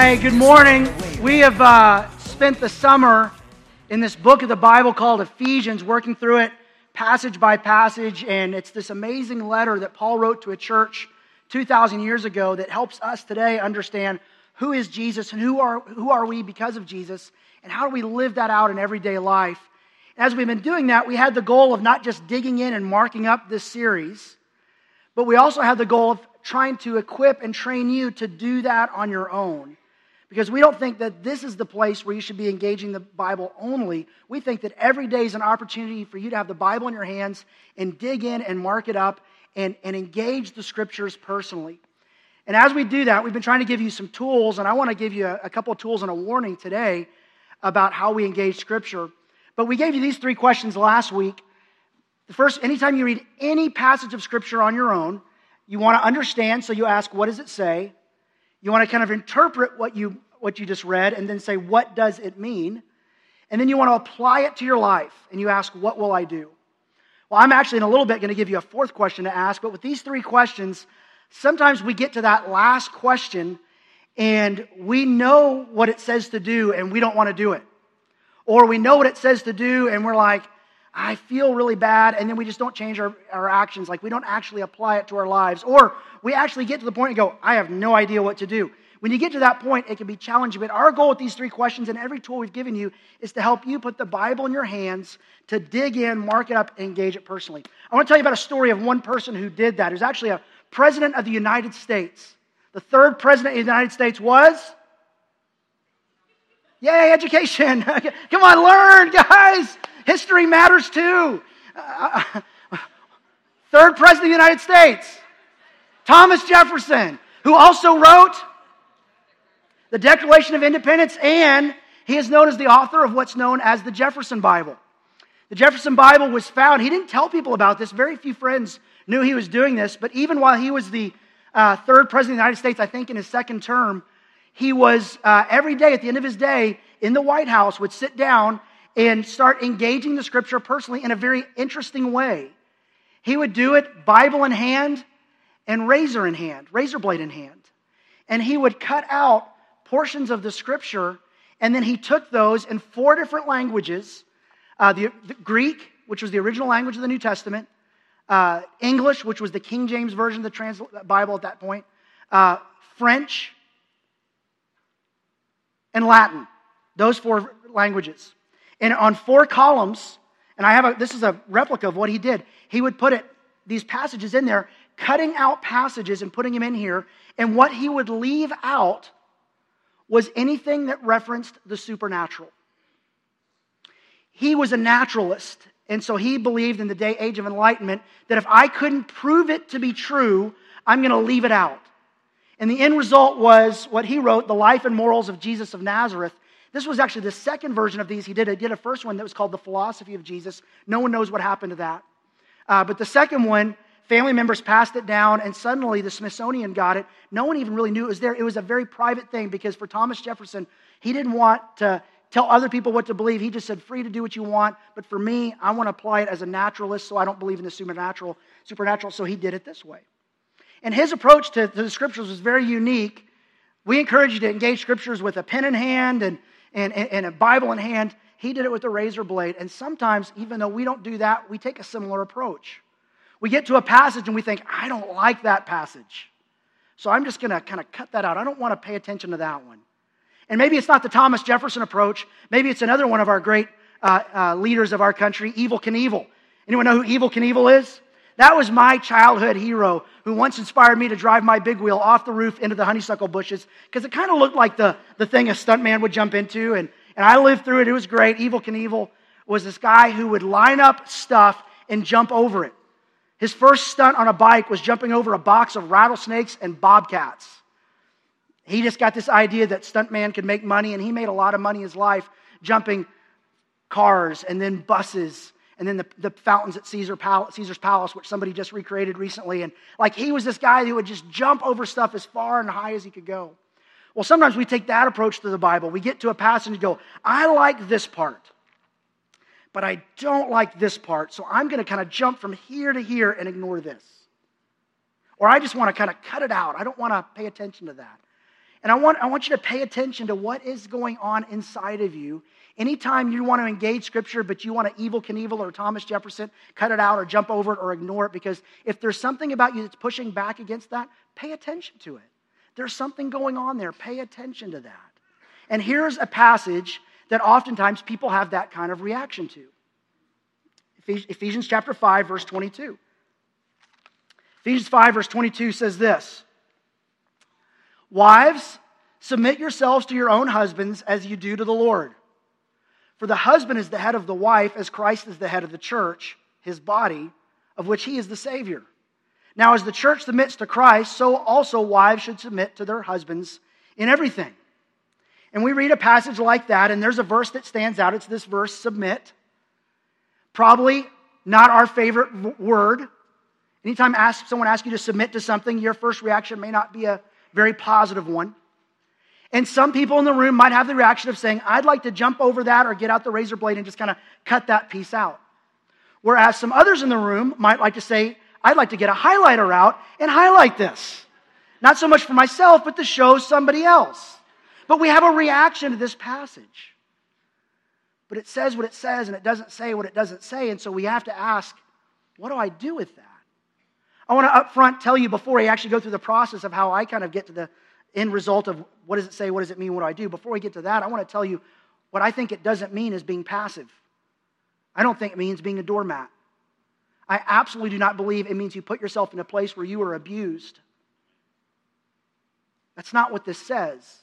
Hey, good morning. We have uh, spent the summer in this book of the Bible called Ephesians, working through it passage by passage. And it's this amazing letter that Paul wrote to a church 2,000 years ago that helps us today understand who is Jesus and who are, who are we because of Jesus and how do we live that out in everyday life. As we've been doing that, we had the goal of not just digging in and marking up this series, but we also had the goal of trying to equip and train you to do that on your own. Because we don't think that this is the place where you should be engaging the Bible only. We think that every day is an opportunity for you to have the Bible in your hands and dig in and mark it up and, and engage the scriptures personally. And as we do that, we've been trying to give you some tools, and I want to give you a, a couple of tools and a warning today about how we engage scripture. But we gave you these three questions last week. The first, anytime you read any passage of scripture on your own, you want to understand, so you ask, what does it say? You want to kind of interpret what you, what you just read and then say, what does it mean? And then you want to apply it to your life and you ask, what will I do? Well, I'm actually in a little bit going to give you a fourth question to ask, but with these three questions, sometimes we get to that last question and we know what it says to do and we don't want to do it. Or we know what it says to do and we're like, I feel really bad, and then we just don't change our, our actions. Like we don't actually apply it to our lives. Or we actually get to the point and go, I have no idea what to do. When you get to that point, it can be challenging. But our goal with these three questions and every tool we've given you is to help you put the Bible in your hands, to dig in, mark it up, and engage it personally. I want to tell you about a story of one person who did that. Who's actually a president of the United States. The third president of the United States was Yay, education. Come on, learn, guys. History matters too. Uh, third president of the United States, Thomas Jefferson, who also wrote the Declaration of Independence, and he is known as the author of what's known as the Jefferson Bible. The Jefferson Bible was found, he didn't tell people about this. Very few friends knew he was doing this, but even while he was the uh, third president of the United States, I think in his second term, he was uh, every day at the end of his day in the White House would sit down and start engaging the scripture personally in a very interesting way. He would do it Bible in hand and razor in hand, razor blade in hand. And he would cut out portions of the scripture and then he took those in four different languages uh, the, the, Greek, which was the original language of the New Testament, uh, English, which was the King James Version of the Bible at that point, uh, French, and Latin. Those four languages. And on four columns, and I have a, this is a replica of what he did. He would put it, these passages in there, cutting out passages and putting them in here. And what he would leave out was anything that referenced the supernatural. He was a naturalist, and so he believed in the day age of enlightenment that if I couldn't prove it to be true, I'm going to leave it out. And the end result was what he wrote, The Life and Morals of Jesus of Nazareth. This was actually the second version of these he did. He did a first one that was called The Philosophy of Jesus. No one knows what happened to that. Uh, but the second one, family members passed it down, and suddenly the Smithsonian got it. No one even really knew it was there. It was a very private thing because for Thomas Jefferson, he didn't want to tell other people what to believe. He just said, free to do what you want. But for me, I want to apply it as a naturalist, so I don't believe in the supernatural. Supernatural, so he did it this way. And his approach to, to the scriptures was very unique. We encourage you to engage scriptures with a pen in hand and and, and, and a Bible in hand. He did it with a razor blade. And sometimes, even though we don't do that, we take a similar approach. We get to a passage and we think, I don't like that passage. So I'm just going to kind of cut that out. I don't want to pay attention to that one. And maybe it's not the Thomas Jefferson approach. Maybe it's another one of our great uh, uh, leaders of our country, Evel Knievel. Anyone know who Evel Knievel is? That was my childhood hero who once inspired me to drive my big wheel off the roof into the honeysuckle bushes because it kind of looked like the, the thing a stuntman would jump into. And, and I lived through it. It was great. Evel Knievel was this guy who would line up stuff and jump over it. His first stunt on a bike was jumping over a box of rattlesnakes and bobcats. He just got this idea that stuntman could make money, and he made a lot of money in his life jumping cars and then buses and then the, the fountains at Caesar Palace, Caesar's Palace, which somebody just recreated recently. And like he was this guy who would just jump over stuff as far and high as he could go. Well, sometimes we take that approach to the Bible. We get to a passage and go, I like this part, but I don't like this part. So I'm going to kind of jump from here to here and ignore this. Or I just want to kind of cut it out. I don't want to pay attention to that. And I want, I want you to pay attention to what is going on inside of you. Anytime you want to engage Scripture, but you want to Evel Knievel or Thomas Jefferson, cut it out or jump over it or ignore it, because if there's something about you that's pushing back against that, pay attention to it. There's something going on there. Pay attention to that. And here's a passage that oftentimes people have that kind of reaction to Ephesians chapter 5, verse 22. Ephesians 5, verse 22 says this Wives, submit yourselves to your own husbands as you do to the Lord. For the husband is the head of the wife, as Christ is the head of the church, his body, of which he is the Savior. Now, as the church submits to Christ, so also wives should submit to their husbands in everything. And we read a passage like that, and there's a verse that stands out. It's this verse, submit. Probably not our favorite word. Anytime ask, someone asks you to submit to something, your first reaction may not be a very positive one. And some people in the room might have the reaction of saying, I'd like to jump over that or get out the razor blade and just kind of cut that piece out. Whereas some others in the room might like to say, I'd like to get a highlighter out and highlight this. Not so much for myself, but to show somebody else. But we have a reaction to this passage. But it says what it says and it doesn't say what it doesn't say. And so we have to ask, what do I do with that? I want to up front tell you before I actually go through the process of how I kind of get to the end result of what does it say, what does it mean, what do I do. Before we get to that, I want to tell you what I think it doesn't mean is being passive. I don't think it means being a doormat. I absolutely do not believe it means you put yourself in a place where you are abused. That's not what this says.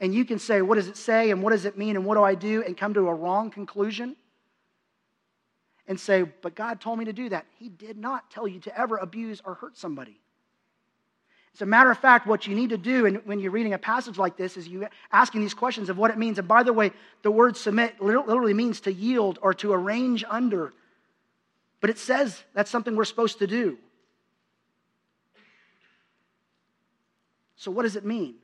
And you can say, what does it say and what does it mean and what do I do and come to a wrong conclusion and say, But God told me to do that. He did not tell you to ever abuse or hurt somebody. As a matter of fact, what you need to do and when you're reading a passage like this is you asking these questions of what it means. And by the way, the word submit literally means to yield or to arrange under. But it says that's something we're supposed to do. So, what does it mean?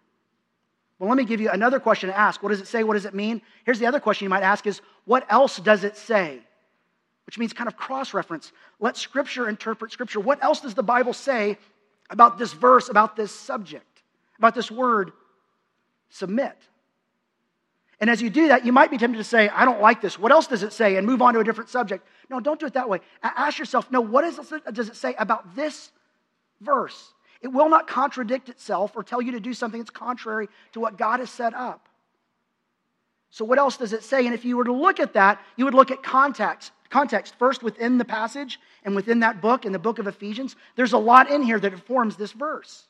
Well, let me give you another question to ask. What does it say? What does it mean? Here's the other question you might ask is what else does it say? which means kind of cross reference. Let Scripture interpret Scripture. What else does the Bible say about this verse, about this subject, about this word, submit? And as you do that, you might be tempted to say, I don't like this. What else does it say? And move on to a different subject. No, don't do it that way. Ask yourself, no, what is does it say about this verse? It will not contradict itself or tell you to do something that's contrary to what God has set up. So, what else does it say? And if you were to look at that, you would look at context. Context first within the passage and within that book, in the book of Ephesians. There's a lot in here that informs this verse.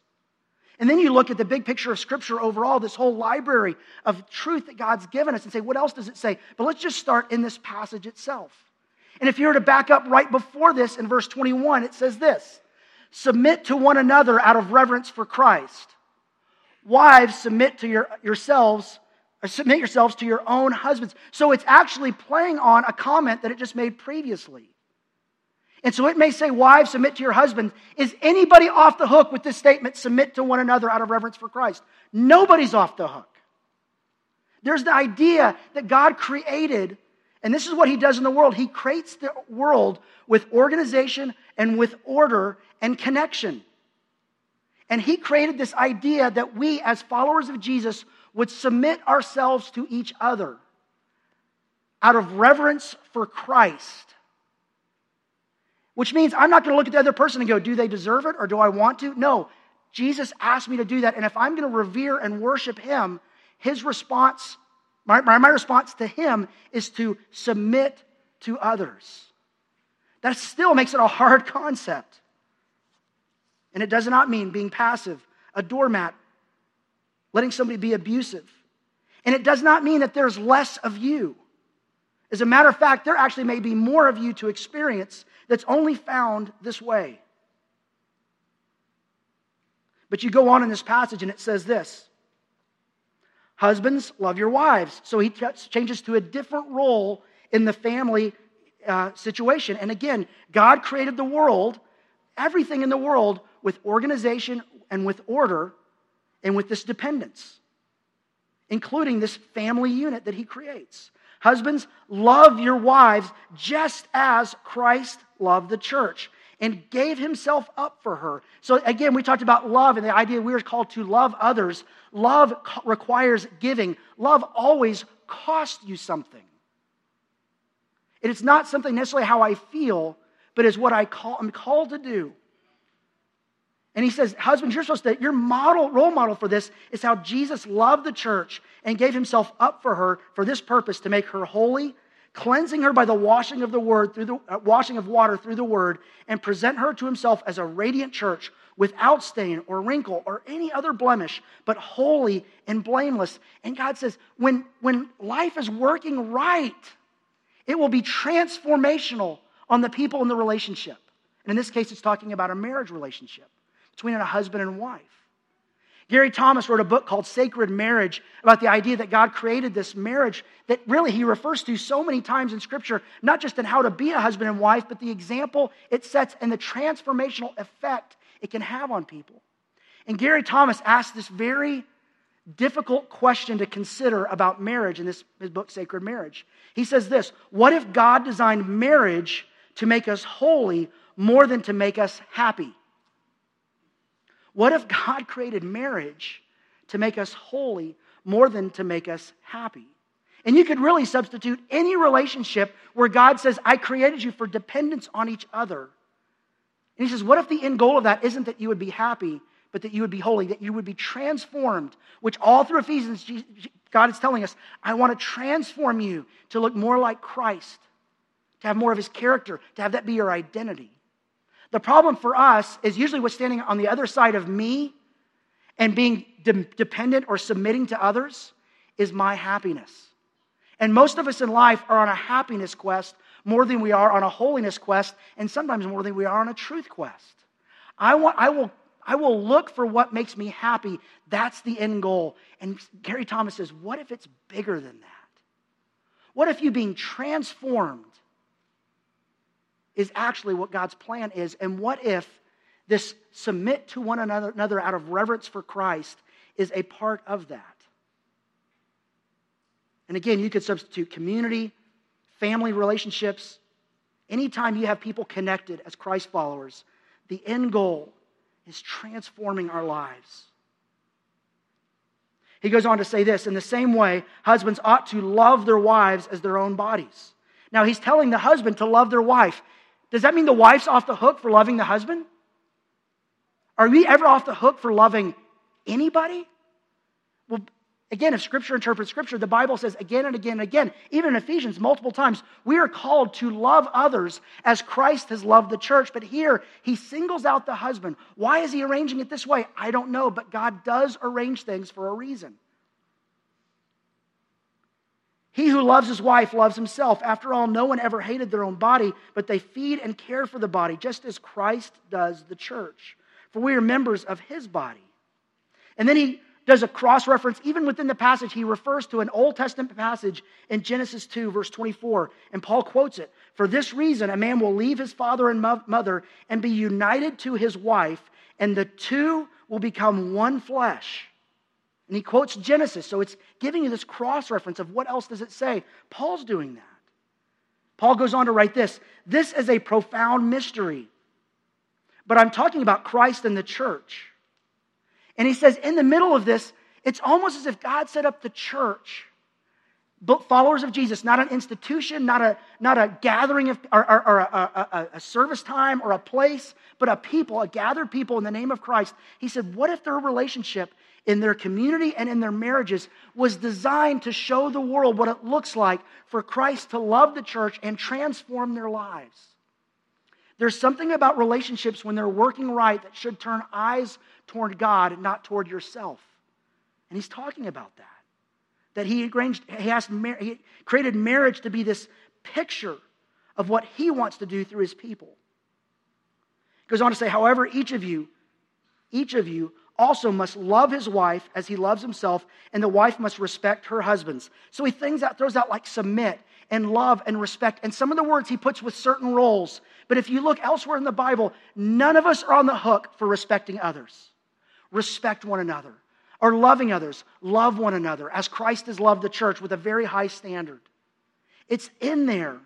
And then you look at the big picture of Scripture overall, this whole library of truth that God's given us, and say, what else does it say? But let's just start in this passage itself. And if you were to back up right before this in verse 21, it says this Submit to one another out of reverence for Christ. Wives, submit to your, yourselves submit yourselves to your own husbands. So it's actually playing on a comment that it just made previously. And so it may say, Wives, submit to your husband. Is anybody off the hook with this statement, submit to one another out of reverence for Christ? Nobody's off the hook. There's the idea that God created, and this is what He does in the world He creates the world with organization and with order and connection. And He created this idea that we, as followers of Jesus, would submit ourselves to each other out of reverence for Christ. Which means I'm not going to look at the other person and go, do they deserve it or do I want to? No. Jesus asked me to do that. And if I'm going to revere and worship him, his response, my, my response to him is to submit to others. That still makes it a hard concept. And it does not mean being passive, a doormat, letting somebody be abusive. And it does not mean that there's less of you. As a matter of fact, there actually may be more of you to experience that's only found this way. But you go on in this passage and it says this Husbands, love your wives. So he changes to a different role in the family uh, situation. And again, God created the world, everything in the world, with organization and with order and with this dependence, including this family unit that he creates. Husbands, love your wives just as Christ loved the church and gave himself up for her. So, again, we talked about love and the idea we are called to love others. Love requires giving, love always costs you something. And it's not something necessarily how I feel, but is what I call, I'm called to do. And he says, Husbands, you're supposed to, your model, role model for this is how Jesus loved the church and gave himself up for her for this purpose to make her holy, cleansing her by the washing of the word through the uh, washing of water through the word, and present her to himself as a radiant church without stain or wrinkle or any other blemish, but holy and blameless. And God says, when, when life is working right, it will be transformational on the people in the relationship. And in this case, it's talking about a marriage relationship between a husband and wife. Gary Thomas wrote a book called Sacred Marriage about the idea that God created this marriage that really he refers to so many times in Scripture, not just in how to be a husband and wife, but the example it sets and the transformational effect it can have on people. And Gary Thomas asked this very difficult question to consider about marriage in this his book, Sacred Marriage. He says this What if God designed marriage to make us holy more than to make us happy? What if God created marriage to make us holy more than to make us happy? And you could really substitute any relationship where God says, I created you for dependence on each other. And he says, What if the end goal of that isn't that you would be happy, but that you would be holy, that you would be transformed? Which all through Ephesians, God is telling us, I want to transform you to look more like Christ, to have more of his character, to have that be your identity. The problem for us is usually what's standing on the other side of me and being de- dependent or submitting to others is my happiness. And most of us in life are on a happiness quest more than we are on a holiness quest, and sometimes more than we are on a truth quest. I, want, I, will, I will look for what makes me happy. That's the end goal. And Gary Thomas says, what if it's bigger than that? What if you being transformed is actually what God's plan is. And what if this submit to one another out of reverence for Christ is a part of that? And again, you could substitute community, family relationships. Anytime you have people connected as Christ followers, the end goal is transforming our lives. He goes on to say this in the same way, husbands ought to love their wives as their own bodies. Now, he's telling the husband to love their wife. Does that mean the wife's off the hook for loving the husband? Are we ever off the hook for loving anybody? Well, again, if Scripture interprets Scripture, the Bible says again and again and again, even in Ephesians multiple times, we are called to love others as Christ has loved the church. But here, he singles out the husband. Why is he arranging it this way? I don't know, but God does arrange things for a reason. He who loves his wife loves himself. After all, no one ever hated their own body, but they feed and care for the body, just as Christ does the church. For we are members of his body. And then he does a cross reference. Even within the passage, he refers to an Old Testament passage in Genesis 2, verse 24. And Paul quotes it For this reason, a man will leave his father and mother and be united to his wife, and the two will become one flesh. And he quotes Genesis, so it's giving you this cross reference of what else does it say. Paul's doing that. Paul goes on to write this This is a profound mystery, but I'm talking about Christ and the church. And he says, in the middle of this, it's almost as if God set up the church but followers of Jesus, not an institution, not a, not a gathering of, or, or, or a, a, a, service time or a place, but a people, a gathered people in the name of Christ. He said, What if their relationship in their community and in their marriages was designed to show the world what it looks like for Christ to love the church and transform their lives? There's something about relationships when they're working right that should turn eyes toward God and not toward yourself. And he's talking about that that he arranged, he, asked, he created marriage to be this picture of what he wants to do through his people. He goes on to say, however, each of you, each of you also must love his wife as he loves himself, and the wife must respect her husbands. So he things out, throws out like submit and love and respect. And some of the words he puts with certain roles. But if you look elsewhere in the Bible, none of us are on the hook for respecting others. Respect one another or loving others. Love one another as Christ has loved the church with a very high standard. It's in there.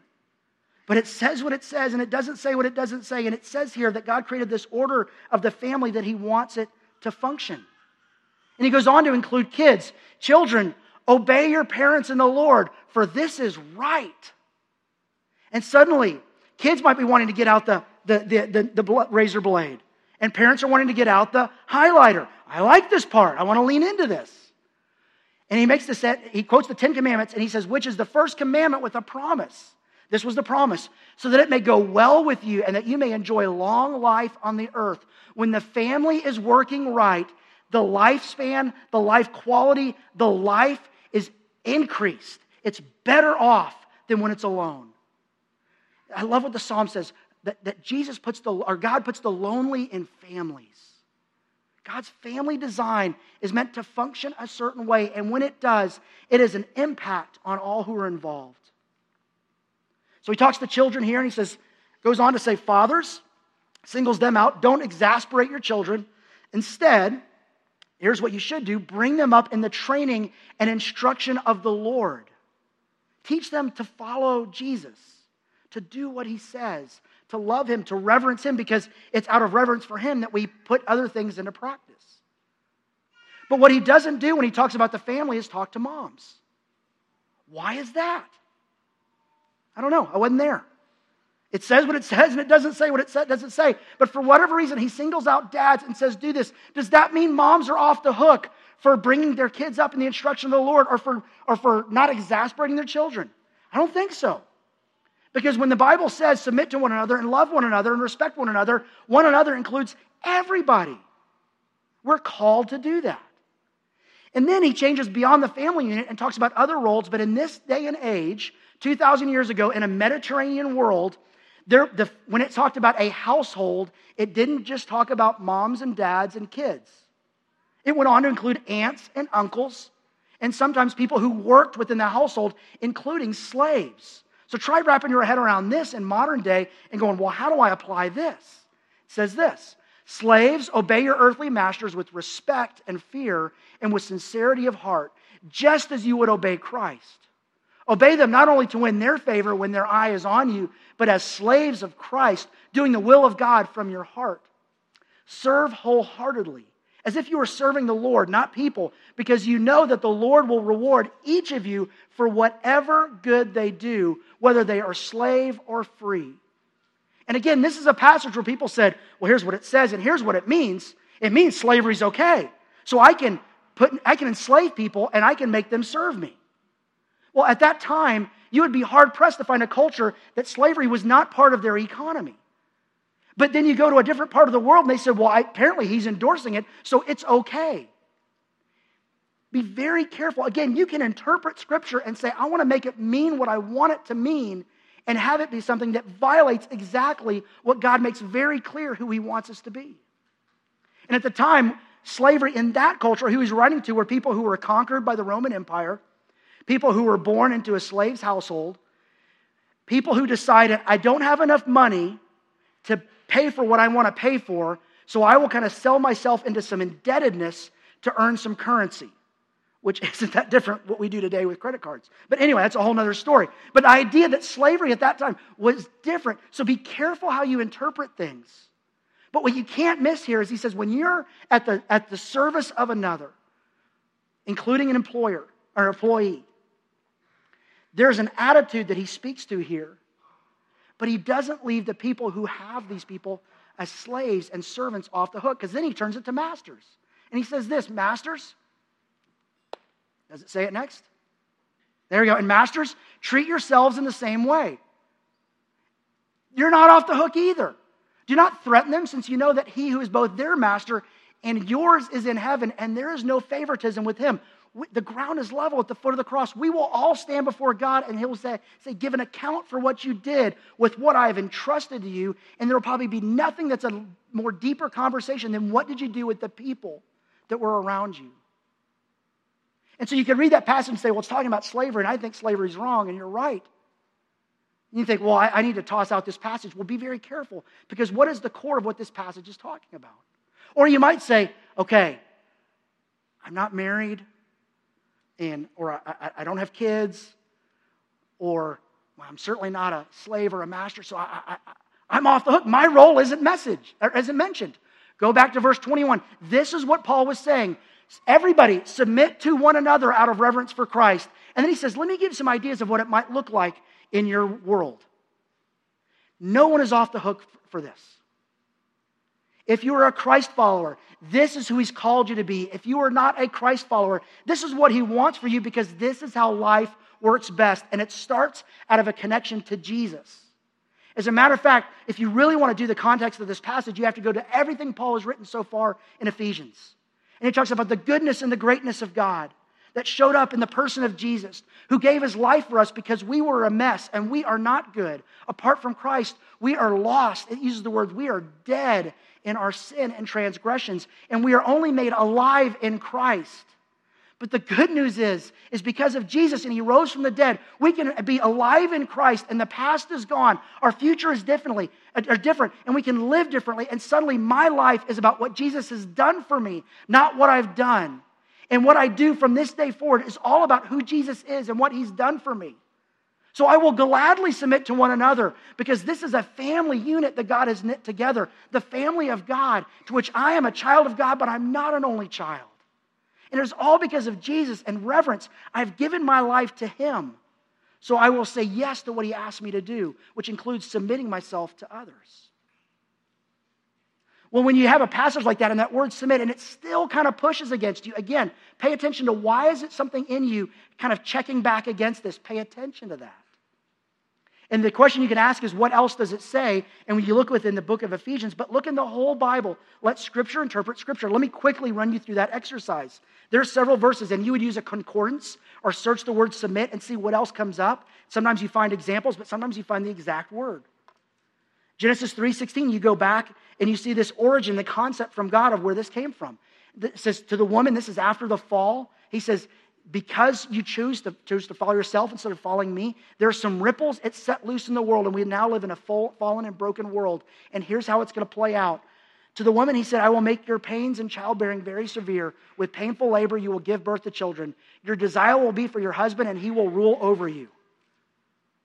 But it says what it says, and it doesn't say what it doesn't say. And it says here that God created this order of the family that He wants it to function. And He goes on to include kids. Children, obey your parents in the Lord, for this is right. And suddenly, kids might be wanting to get out the, the, the, the, the razor blade, and parents are wanting to get out the highlighter. I like this part. I want to lean into this. And he makes this, set, he quotes the Ten Commandments, and he says, which is the first commandment with a promise. This was the promise, so that it may go well with you and that you may enjoy long life on the earth. When the family is working right, the lifespan, the life quality, the life is increased. It's better off than when it's alone. I love what the psalm says that, that Jesus puts the, or God puts the lonely in families. God's family design is meant to function a certain way, and when it does, it has an impact on all who are involved. So he talks to children here and he says, goes on to say, Fathers, singles them out, don't exasperate your children. Instead, here's what you should do bring them up in the training and instruction of the Lord. Teach them to follow Jesus, to do what he says, to love him, to reverence him, because it's out of reverence for him that we put other things into practice. But what he doesn't do when he talks about the family is talk to moms. Why is that? I don't know. I wasn't there. It says what it says and it doesn't say what it doesn't say. But for whatever reason, he singles out dads and says, do this. Does that mean moms are off the hook for bringing their kids up in the instruction of the Lord or for, or for not exasperating their children? I don't think so. Because when the Bible says submit to one another and love one another and respect one another, one another includes everybody. We're called to do that. And then he changes beyond the family unit and talks about other roles. But in this day and age, 2,000 years ago, in a Mediterranean world, there, the, when it talked about a household, it didn't just talk about moms and dads and kids. It went on to include aunts and uncles, and sometimes people who worked within the household, including slaves. So try wrapping your head around this in modern day and going, well, how do I apply this? It says this Slaves, obey your earthly masters with respect and fear and with sincerity of heart, just as you would obey Christ. Obey them not only to win their favor when their eye is on you, but as slaves of Christ, doing the will of God from your heart. Serve wholeheartedly, as if you were serving the Lord, not people, because you know that the Lord will reward each of you for whatever good they do, whether they are slave or free. And again, this is a passage where people said, well, here's what it says, and here's what it means. It means slavery's okay. So I can put I can enslave people and I can make them serve me. Well, at that time, you would be hard pressed to find a culture that slavery was not part of their economy. But then you go to a different part of the world and they said, well, I, apparently he's endorsing it, so it's okay. Be very careful. Again, you can interpret scripture and say, I want to make it mean what I want it to mean and have it be something that violates exactly what God makes very clear who he wants us to be. And at the time, slavery in that culture, who he's writing to were people who were conquered by the Roman Empire people who were born into a slave's household, people who decided, I don't have enough money to pay for what I want to pay for, so I will kind of sell myself into some indebtedness to earn some currency, which isn't that different what we do today with credit cards. But anyway, that's a whole other story. But the idea that slavery at that time was different. So be careful how you interpret things. But what you can't miss here is he says, when you're at the, at the service of another, including an employer or an employee, there's an attitude that he speaks to here, but he doesn't leave the people who have these people as slaves and servants off the hook because then he turns it to masters. And he says this Masters, does it say it next? There you go. And masters, treat yourselves in the same way. You're not off the hook either. Do not threaten them, since you know that he who is both their master and yours is in heaven, and there is no favoritism with him the ground is level at the foot of the cross. We will all stand before God and He will say, say, Give an account for what you did with what I have entrusted to you. And there will probably be nothing that's a more deeper conversation than what did you do with the people that were around you. And so you can read that passage and say, Well, it's talking about slavery, and I think slavery is wrong, and you're right. And you think, Well, I, I need to toss out this passage. Well, be very careful because what is the core of what this passage is talking about? Or you might say, Okay, I'm not married and or I, I don't have kids, or well, I'm certainly not a slave or a master, so I, I, I'm off the hook. My role isn't message, isn't mentioned. Go back to verse 21. This is what Paul was saying. Everybody submit to one another out of reverence for Christ. And then he says, let me give some ideas of what it might look like in your world. No one is off the hook for this. If you are a Christ follower, this is who he's called you to be. If you are not a Christ follower, this is what he wants for you because this is how life works best. And it starts out of a connection to Jesus. As a matter of fact, if you really want to do the context of this passage, you have to go to everything Paul has written so far in Ephesians. And he talks about the goodness and the greatness of God that showed up in the person of Jesus, who gave his life for us because we were a mess and we are not good. Apart from Christ, we are lost. It uses the word we are dead in our sin and transgressions, and we are only made alive in Christ. But the good news is, is because of Jesus and he rose from the dead, we can be alive in Christ and the past is gone. Our future is differently, are uh, different, and we can live differently. And suddenly my life is about what Jesus has done for me, not what I've done. And what I do from this day forward is all about who Jesus is and what he's done for me. So I will gladly submit to one another because this is a family unit that God has knit together, the family of God, to which I am a child of God, but I'm not an only child. And it's all because of Jesus and reverence. I've given my life to Him. So I will say yes to what He asked me to do, which includes submitting myself to others. Well, when you have a passage like that and that word submit, and it still kind of pushes against you, again, pay attention to why is it something in you kind of checking back against this? Pay attention to that. And the question you can ask is, what else does it say? And when you look within the book of Ephesians, but look in the whole Bible. Let Scripture interpret Scripture. Let me quickly run you through that exercise. There are several verses, and you would use a concordance or search the word submit and see what else comes up. Sometimes you find examples, but sometimes you find the exact word. Genesis 3:16, you go back and you see this origin, the concept from God of where this came from. It says to the woman, this is after the fall. He says, because you choose to, choose to follow yourself instead of following me, there are some ripples it's set loose in the world, and we now live in a full, fallen and broken world. And here's how it's going to play out. To the woman, he said, I will make your pains in childbearing very severe. With painful labor, you will give birth to children. Your desire will be for your husband, and he will rule over you.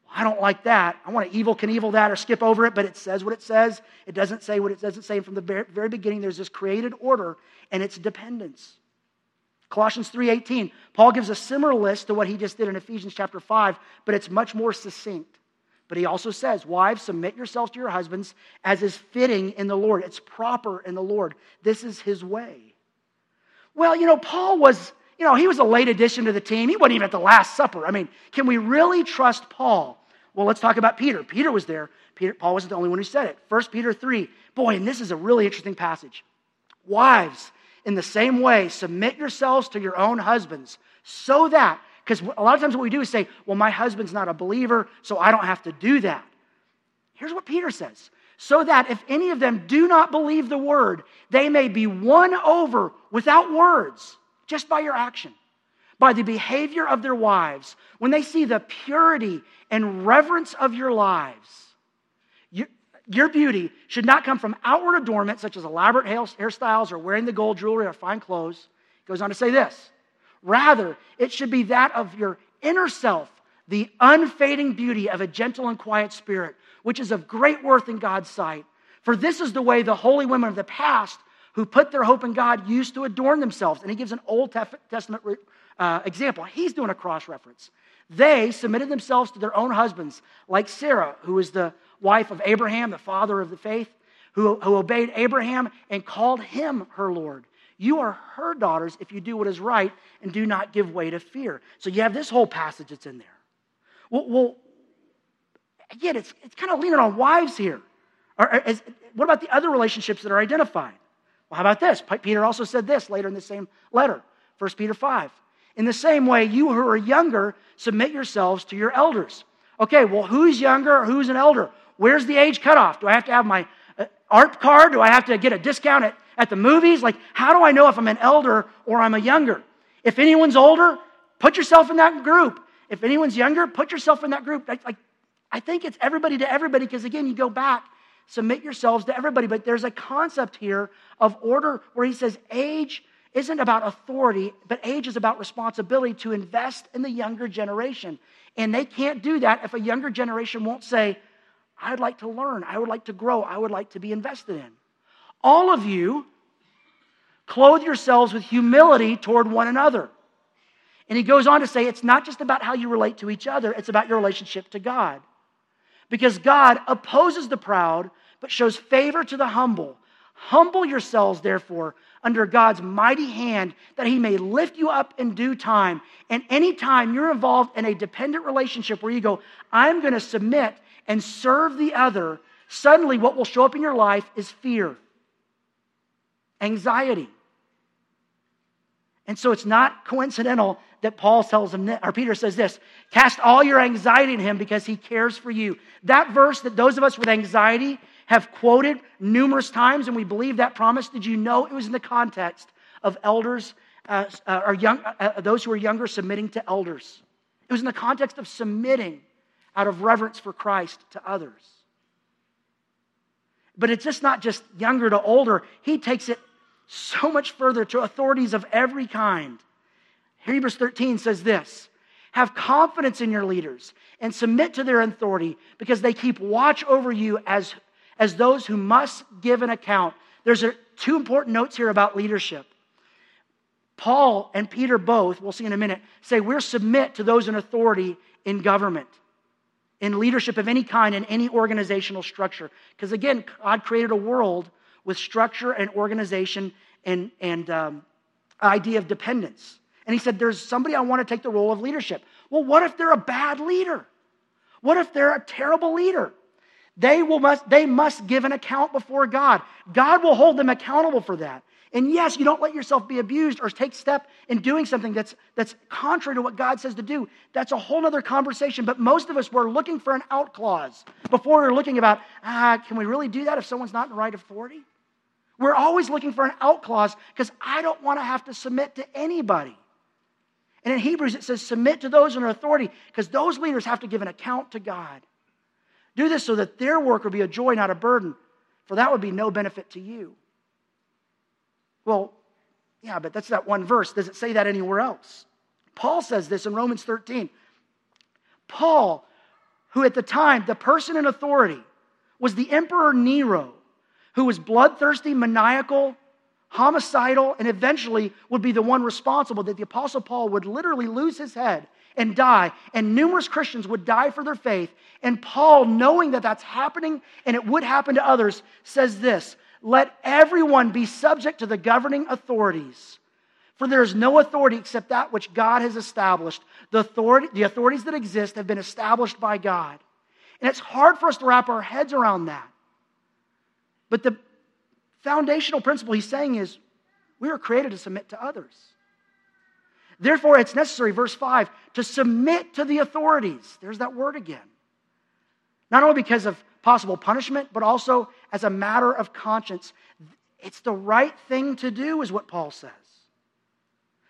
Well, I don't like that. I want to Evel Knievel that or skip over it, but it says what it says. It doesn't say what it doesn't say. And From the very beginning, there's this created order and its dependence. Colossians 3:18, Paul gives a similar list to what he just did in Ephesians chapter 5, but it's much more succinct. But he also says, Wives, submit yourselves to your husbands as is fitting in the Lord. It's proper in the Lord. This is his way. Well, you know, Paul was, you know, he was a late addition to the team. He wasn't even at the Last Supper. I mean, can we really trust Paul? Well, let's talk about Peter. Peter was there. Peter, Paul wasn't the only one who said it. 1 Peter 3. Boy, and this is a really interesting passage. Wives, in the same way, submit yourselves to your own husbands so that, because a lot of times what we do is say, well, my husband's not a believer, so I don't have to do that. Here's what Peter says so that if any of them do not believe the word, they may be won over without words, just by your action, by the behavior of their wives, when they see the purity and reverence of your lives your beauty should not come from outward adornment, such as elaborate hairstyles or wearing the gold jewelry or fine clothes. It goes on to say this. Rather, it should be that of your inner self, the unfading beauty of a gentle and quiet spirit, which is of great worth in God's sight. For this is the way the holy women of the past who put their hope in God used to adorn themselves. And he gives an Old Testament uh, example. He's doing a cross reference. They submitted themselves to their own husbands, like Sarah, who was the wife of Abraham, the father of the faith, who, who obeyed Abraham and called him her Lord. You are her daughters if you do what is right and do not give way to fear. So you have this whole passage that's in there. Well, well again, it's, it's kind of leaning on wives here. Or, is, what about the other relationships that are identified? Well, how about this? Peter also said this later in the same letter, 1 Peter 5. In the same way, you who are younger, submit yourselves to your elders. Okay, well, who's younger? Who's an elder? Where's the age cutoff? Do I have to have my uh, AARP card? Do I have to get a discount at, at the movies? Like, how do I know if I'm an elder or I'm a younger? If anyone's older, put yourself in that group. If anyone's younger, put yourself in that group. Like, I think it's everybody to everybody because, again, you go back, submit yourselves to everybody. But there's a concept here of order where he says age isn't about authority, but age is about responsibility to invest in the younger generation. And they can't do that if a younger generation won't say, I'd like to learn, I would like to grow, I would like to be invested in. All of you clothe yourselves with humility toward one another. And he goes on to say it's not just about how you relate to each other, it's about your relationship to God. Because God opposes the proud, but shows favor to the humble. Humble yourselves, therefore, under God's mighty hand, that he may lift you up in due time. And anytime you're involved in a dependent relationship where you go, I'm going to submit and serve the other, suddenly what will show up in your life is fear, anxiety. And so it's not coincidental that Paul tells him, or Peter says this cast all your anxiety in him because he cares for you. That verse that those of us with anxiety have quoted numerous times, and we believe that promise. Did you know it was in the context of elders uh, uh, or young, uh, uh, those who are younger submitting to elders? It was in the context of submitting out of reverence for Christ to others. But it's just not just younger to older, he takes it so much further to authorities of every kind. Hebrews 13 says this Have confidence in your leaders and submit to their authority because they keep watch over you as, as those who must give an account. There's a, two important notes here about leadership. Paul and Peter both, we'll see in a minute, say we're submit to those in authority in government, in leadership of any kind, in any organizational structure. Because again, God created a world with structure and organization and, and um, idea of dependence. And he said, There's somebody I want to take the role of leadership. Well, what if they're a bad leader? What if they're a terrible leader? They, will must, they must give an account before God. God will hold them accountable for that. And yes, you don't let yourself be abused or take step in doing something that's, that's contrary to what God says to do. That's a whole other conversation. But most of us, we're looking for an out clause before we're looking about, ah, can we really do that if someone's not in right authority? We're always looking for an out clause because I don't want to have to submit to anybody. And in Hebrews, it says, submit to those in authority, because those leaders have to give an account to God. Do this so that their work will be a joy, not a burden, for that would be no benefit to you. Well, yeah, but that's that one verse. Does it say that anywhere else? Paul says this in Romans 13. Paul, who at the time, the person in authority, was the Emperor Nero, who was bloodthirsty, maniacal, homicidal, and eventually would be the one responsible that the Apostle Paul would literally lose his head and die, and numerous Christians would die for their faith. And Paul, knowing that that's happening and it would happen to others, says this Let everyone be subject to the governing authorities. For there is no authority except that which God has established. The, authority, the authorities that exist have been established by God. And it's hard for us to wrap our heads around that. But the, foundational principle he's saying is we were created to submit to others. Therefore, it's necessary, verse 5, to submit to the authorities. There's that word again. Not only because of possible punishment, but also as a matter of conscience. It's the right thing to do, is what Paul says.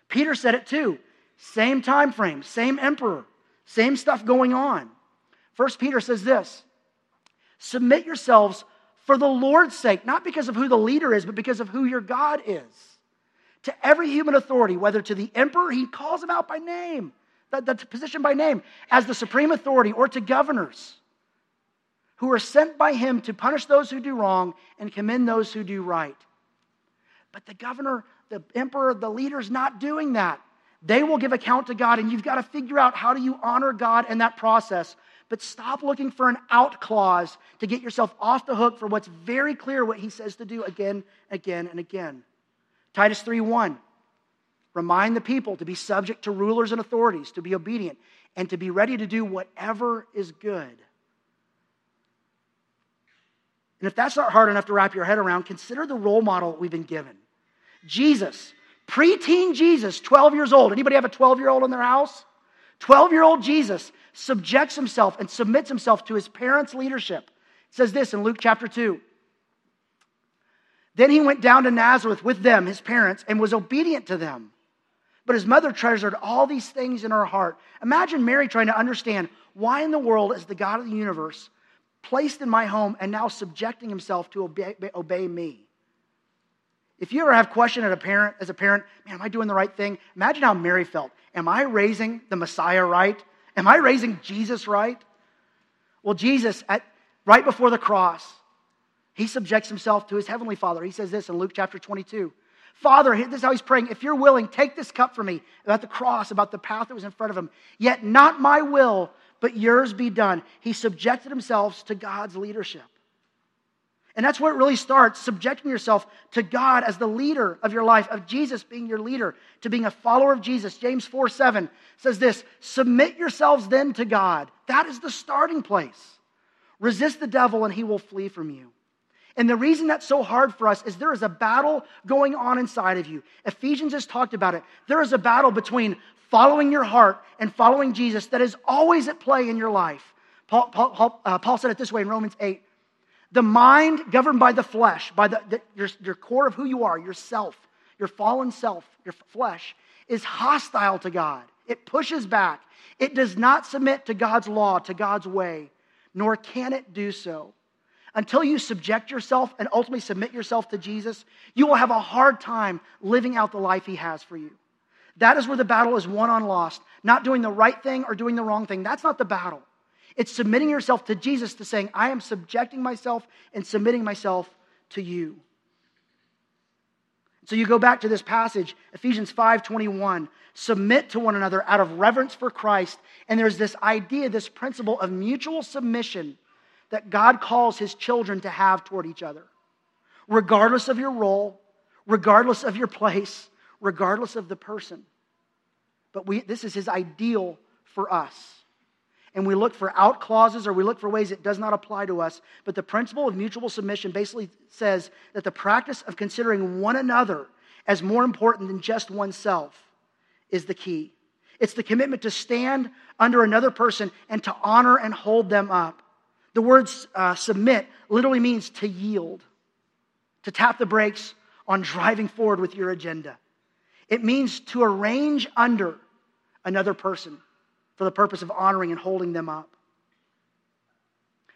Peter said it too. Same time frame, same emperor, same stuff going on. First Peter says this Submit yourselves for the Lord's sake, not because of who the leader is, but because of who your God is. To every human authority, whether to the emperor, he calls him out by name, the, the position by name, as the supreme authority, or to governors who are sent by him to punish those who do wrong and commend those who do right. But the governor, the emperor, the leader's not doing that. They will give account to God, and you've got to figure out how do you honor God in that process but stop looking for an out clause to get yourself off the hook for what's very clear what he says to do again, again, and again. Titus 3:1. Remind the people to be subject to rulers and authorities, to be obedient, and to be ready to do whatever is good. And if that's not hard enough to wrap your head around, consider the role model we've been given. Jesus, preteen Jesus, 12 years old. Anybody have a 12 year old in their house? 12 year old Jesus subjects himself and submits himself to his parents' leadership. It says this in Luke chapter 2. Then he went down to Nazareth with them, his parents, and was obedient to them. But his mother treasured all these things in her heart. Imagine Mary trying to understand why in the world is the God of the universe placed in my home and now subjecting himself to obey, obey me? If you ever have question as a parent, as a parent, man, am I doing the right thing? Imagine how Mary felt. Am I raising the Messiah right? Am I raising Jesus right? Well, Jesus, at, right before the cross, he subjects himself to his heavenly Father. He says this in Luke chapter 22. Father, this is how he's praying. If you're willing, take this cup from me about the cross, about the path that was in front of him. Yet not my will, but yours be done. He subjected himself to God's leadership. And that's where it really starts subjecting yourself to God as the leader of your life, of Jesus being your leader, to being a follower of Jesus. James 4 7 says this Submit yourselves then to God. That is the starting place. Resist the devil, and he will flee from you. And the reason that's so hard for us is there is a battle going on inside of you. Ephesians has talked about it. There is a battle between following your heart and following Jesus that is always at play in your life. Paul, Paul, uh, Paul said it this way in Romans 8 the mind governed by the flesh, by the, the, your, your core of who you are, yourself, your fallen self, your flesh, is hostile to God. It pushes back. It does not submit to God's law, to God's way, nor can it do so. Until you subject yourself and ultimately submit yourself to Jesus, you will have a hard time living out the life He has for you. That is where the battle is won on lost, not doing the right thing or doing the wrong thing. That's not the battle. It's submitting yourself to Jesus to saying, I am subjecting myself and submitting myself to you. So you go back to this passage, Ephesians 5:21, submit to one another out of reverence for Christ, and there's this idea, this principle of mutual submission that God calls his children to have toward each other. Regardless of your role, regardless of your place, regardless of the person. But we, this is his ideal for us and we look for out clauses or we look for ways it does not apply to us. But the principle of mutual submission basically says that the practice of considering one another as more important than just oneself is the key. It's the commitment to stand under another person and to honor and hold them up. The word uh, submit literally means to yield, to tap the brakes on driving forward with your agenda. It means to arrange under another person for the purpose of honoring and holding them up.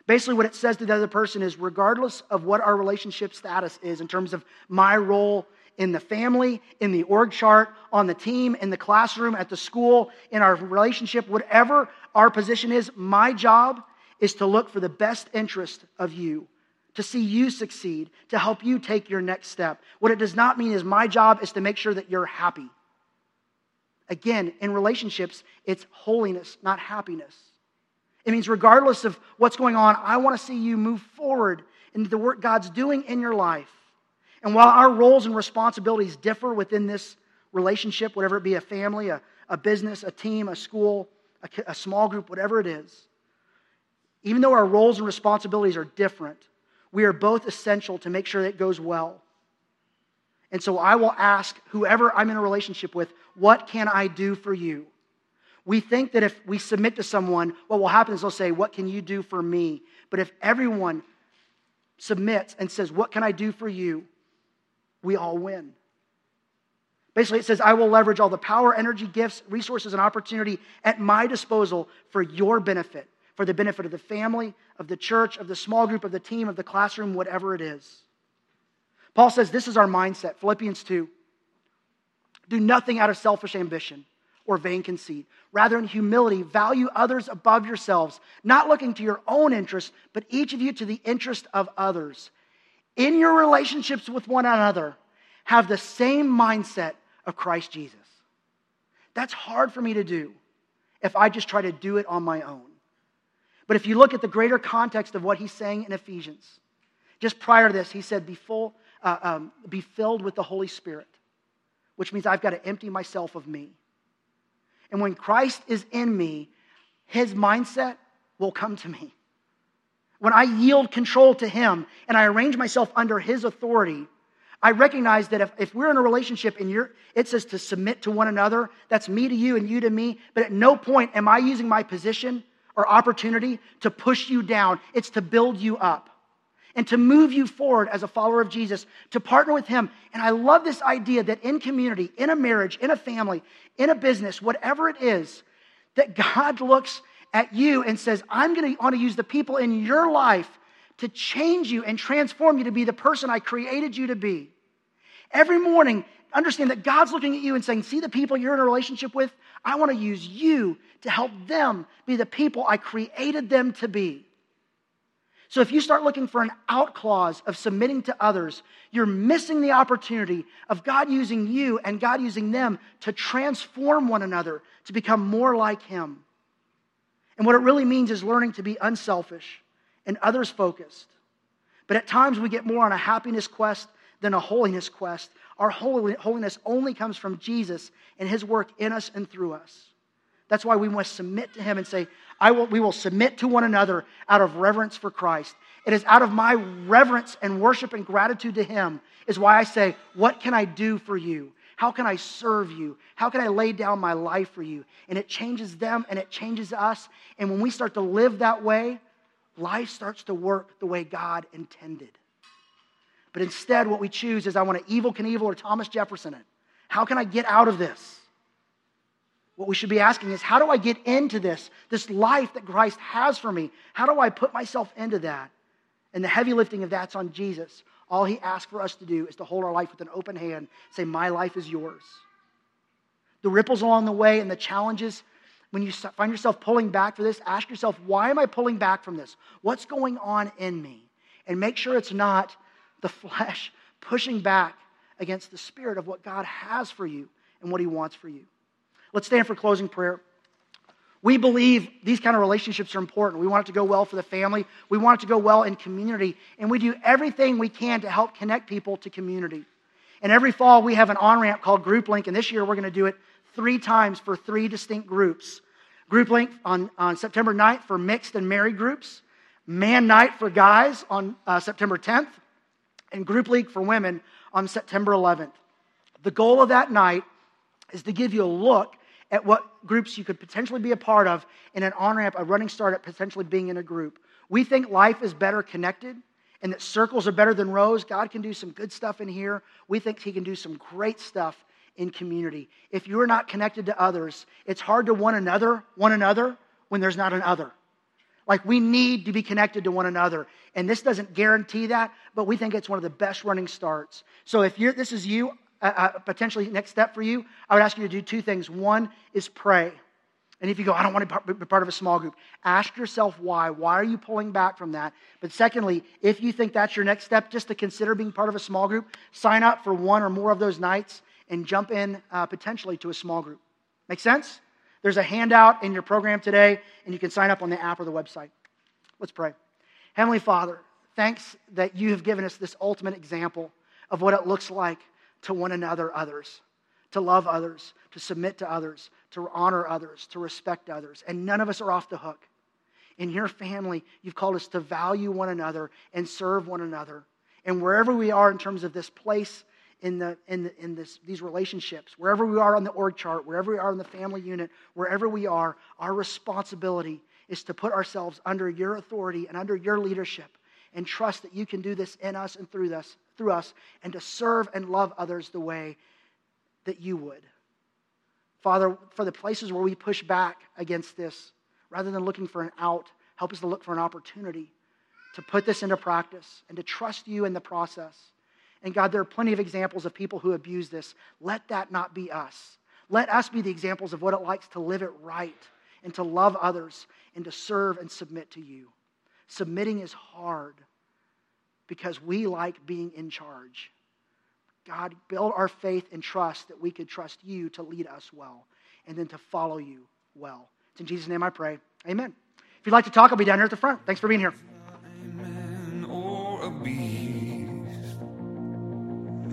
Basically, what it says to the other person is regardless of what our relationship status is in terms of my role in the family, in the org chart, on the team, in the classroom, at the school, in our relationship, whatever our position is, my job is to look for the best interest of you, to see you succeed, to help you take your next step. What it does not mean is my job is to make sure that you're happy. Again, in relationships, it's holiness, not happiness. It means, regardless of what's going on, I want to see you move forward into the work God's doing in your life. And while our roles and responsibilities differ within this relationship, whatever it be a family, a, a business, a team, a school, a, a small group, whatever it is, even though our roles and responsibilities are different, we are both essential to make sure that it goes well. And so I will ask whoever I'm in a relationship with, what can I do for you? We think that if we submit to someone, what will happen is they'll say, What can you do for me? But if everyone submits and says, What can I do for you? we all win. Basically, it says, I will leverage all the power, energy, gifts, resources, and opportunity at my disposal for your benefit, for the benefit of the family, of the church, of the small group, of the team, of the classroom, whatever it is. Paul says this is our mindset. Philippians 2. Do nothing out of selfish ambition or vain conceit. Rather, in humility, value others above yourselves, not looking to your own interest, but each of you to the interest of others. In your relationships with one another, have the same mindset of Christ Jesus. That's hard for me to do if I just try to do it on my own. But if you look at the greater context of what he's saying in Ephesians, just prior to this, he said, Be full, uh, um, be filled with the Holy Spirit, which means I've got to empty myself of me. And when Christ is in me, his mindset will come to me. When I yield control to him and I arrange myself under his authority, I recognize that if, if we're in a relationship and you're, it says to submit to one another, that's me to you and you to me, but at no point am I using my position or opportunity to push you down. It's to build you up and to move you forward as a follower of Jesus, to partner with Him. And I love this idea that in community, in a marriage, in a family, in a business, whatever it is, that God looks at you and says, I'm going to want to use the people in your life to change you and transform you to be the person I created you to be. Every morning, understand that God's looking at you and saying, See the people you're in a relationship with? I want to use you to help them be the people I created them to be. So if you start looking for an out clause of submitting to others, you're missing the opportunity of God using you and God using them to transform one another to become more like Him. And what it really means is learning to be unselfish and others focused. But at times we get more on a happiness quest than a holiness quest. Our holiness only comes from Jesus and His work in us and through us. That's why we must submit to Him and say, I will, we will submit to one another out of reverence for Christ. It is out of my reverence and worship and gratitude to Him, is why I say, What can I do for you? How can I serve you? How can I lay down my life for you? And it changes them and it changes us. And when we start to live that way, life starts to work the way God intended. But instead, what we choose is I want to Evel Knievel or Thomas Jefferson it. How can I get out of this? What we should be asking is, how do I get into this, this life that Christ has for me? How do I put myself into that? And the heavy lifting of that's on Jesus. All he asks for us to do is to hold our life with an open hand, say, My life is yours. The ripples along the way and the challenges, when you find yourself pulling back for this, ask yourself, Why am I pulling back from this? What's going on in me? And make sure it's not the flesh pushing back against the spirit of what God has for you and what he wants for you. Let's stand for closing prayer. We believe these kind of relationships are important. We want it to go well for the family. We want it to go well in community. And we do everything we can to help connect people to community. And every fall, we have an on ramp called Group Link. And this year, we're going to do it three times for three distinct groups. Group Link on, on September 9th for mixed and married groups, Man Night for guys on uh, September 10th, and Group Link for women on September 11th. The goal of that night is to give you a look at what groups you could potentially be a part of in an on ramp, a running start at potentially being in a group. We think life is better connected and that circles are better than rows. God can do some good stuff in here. We think He can do some great stuff in community. If you're not connected to others, it's hard to one another, one another, when there's not an other. Like we need to be connected to one another. And this doesn't guarantee that, but we think it's one of the best running starts. So if you're, this is you, a, potentially next step for you, I would ask you to do two things. One is pray. And if you go, I don't want to be part of a small group, ask yourself why. Why are you pulling back from that? But secondly, if you think that's your next step, just to consider being part of a small group, sign up for one or more of those nights and jump in uh, potentially to a small group. Make sense? There's a handout in your program today, and you can sign up on the app or the website. Let's pray. Heavenly Father, thanks that you have given us this ultimate example of what it looks like to one another, others, to love others, to submit to others, to honor others, to respect others. And none of us are off the hook. In your family, you've called us to value one another and serve one another. And wherever we are in terms of this place in, the, in, the, in this, these relationships, wherever we are on the org chart, wherever we are in the family unit, wherever we are, our responsibility is to put ourselves under your authority and under your leadership and trust that you can do this in us and through us, through us and to serve and love others the way that you would. Father, for the places where we push back against this, rather than looking for an out, help us to look for an opportunity to put this into practice and to trust you in the process. And God, there are plenty of examples of people who abuse this. Let that not be us. Let us be the examples of what it likes to live it right and to love others and to serve and submit to you. Submitting is hard because we like being in charge. God, build our faith and trust that we could trust you to lead us well and then to follow you well. It's in Jesus' name I pray. Amen. If you'd like to talk, I'll be down here at the front. Thanks for being here.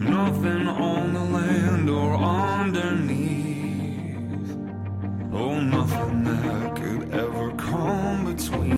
Nothing on the land or underneath. Oh, nothing that could ever come between.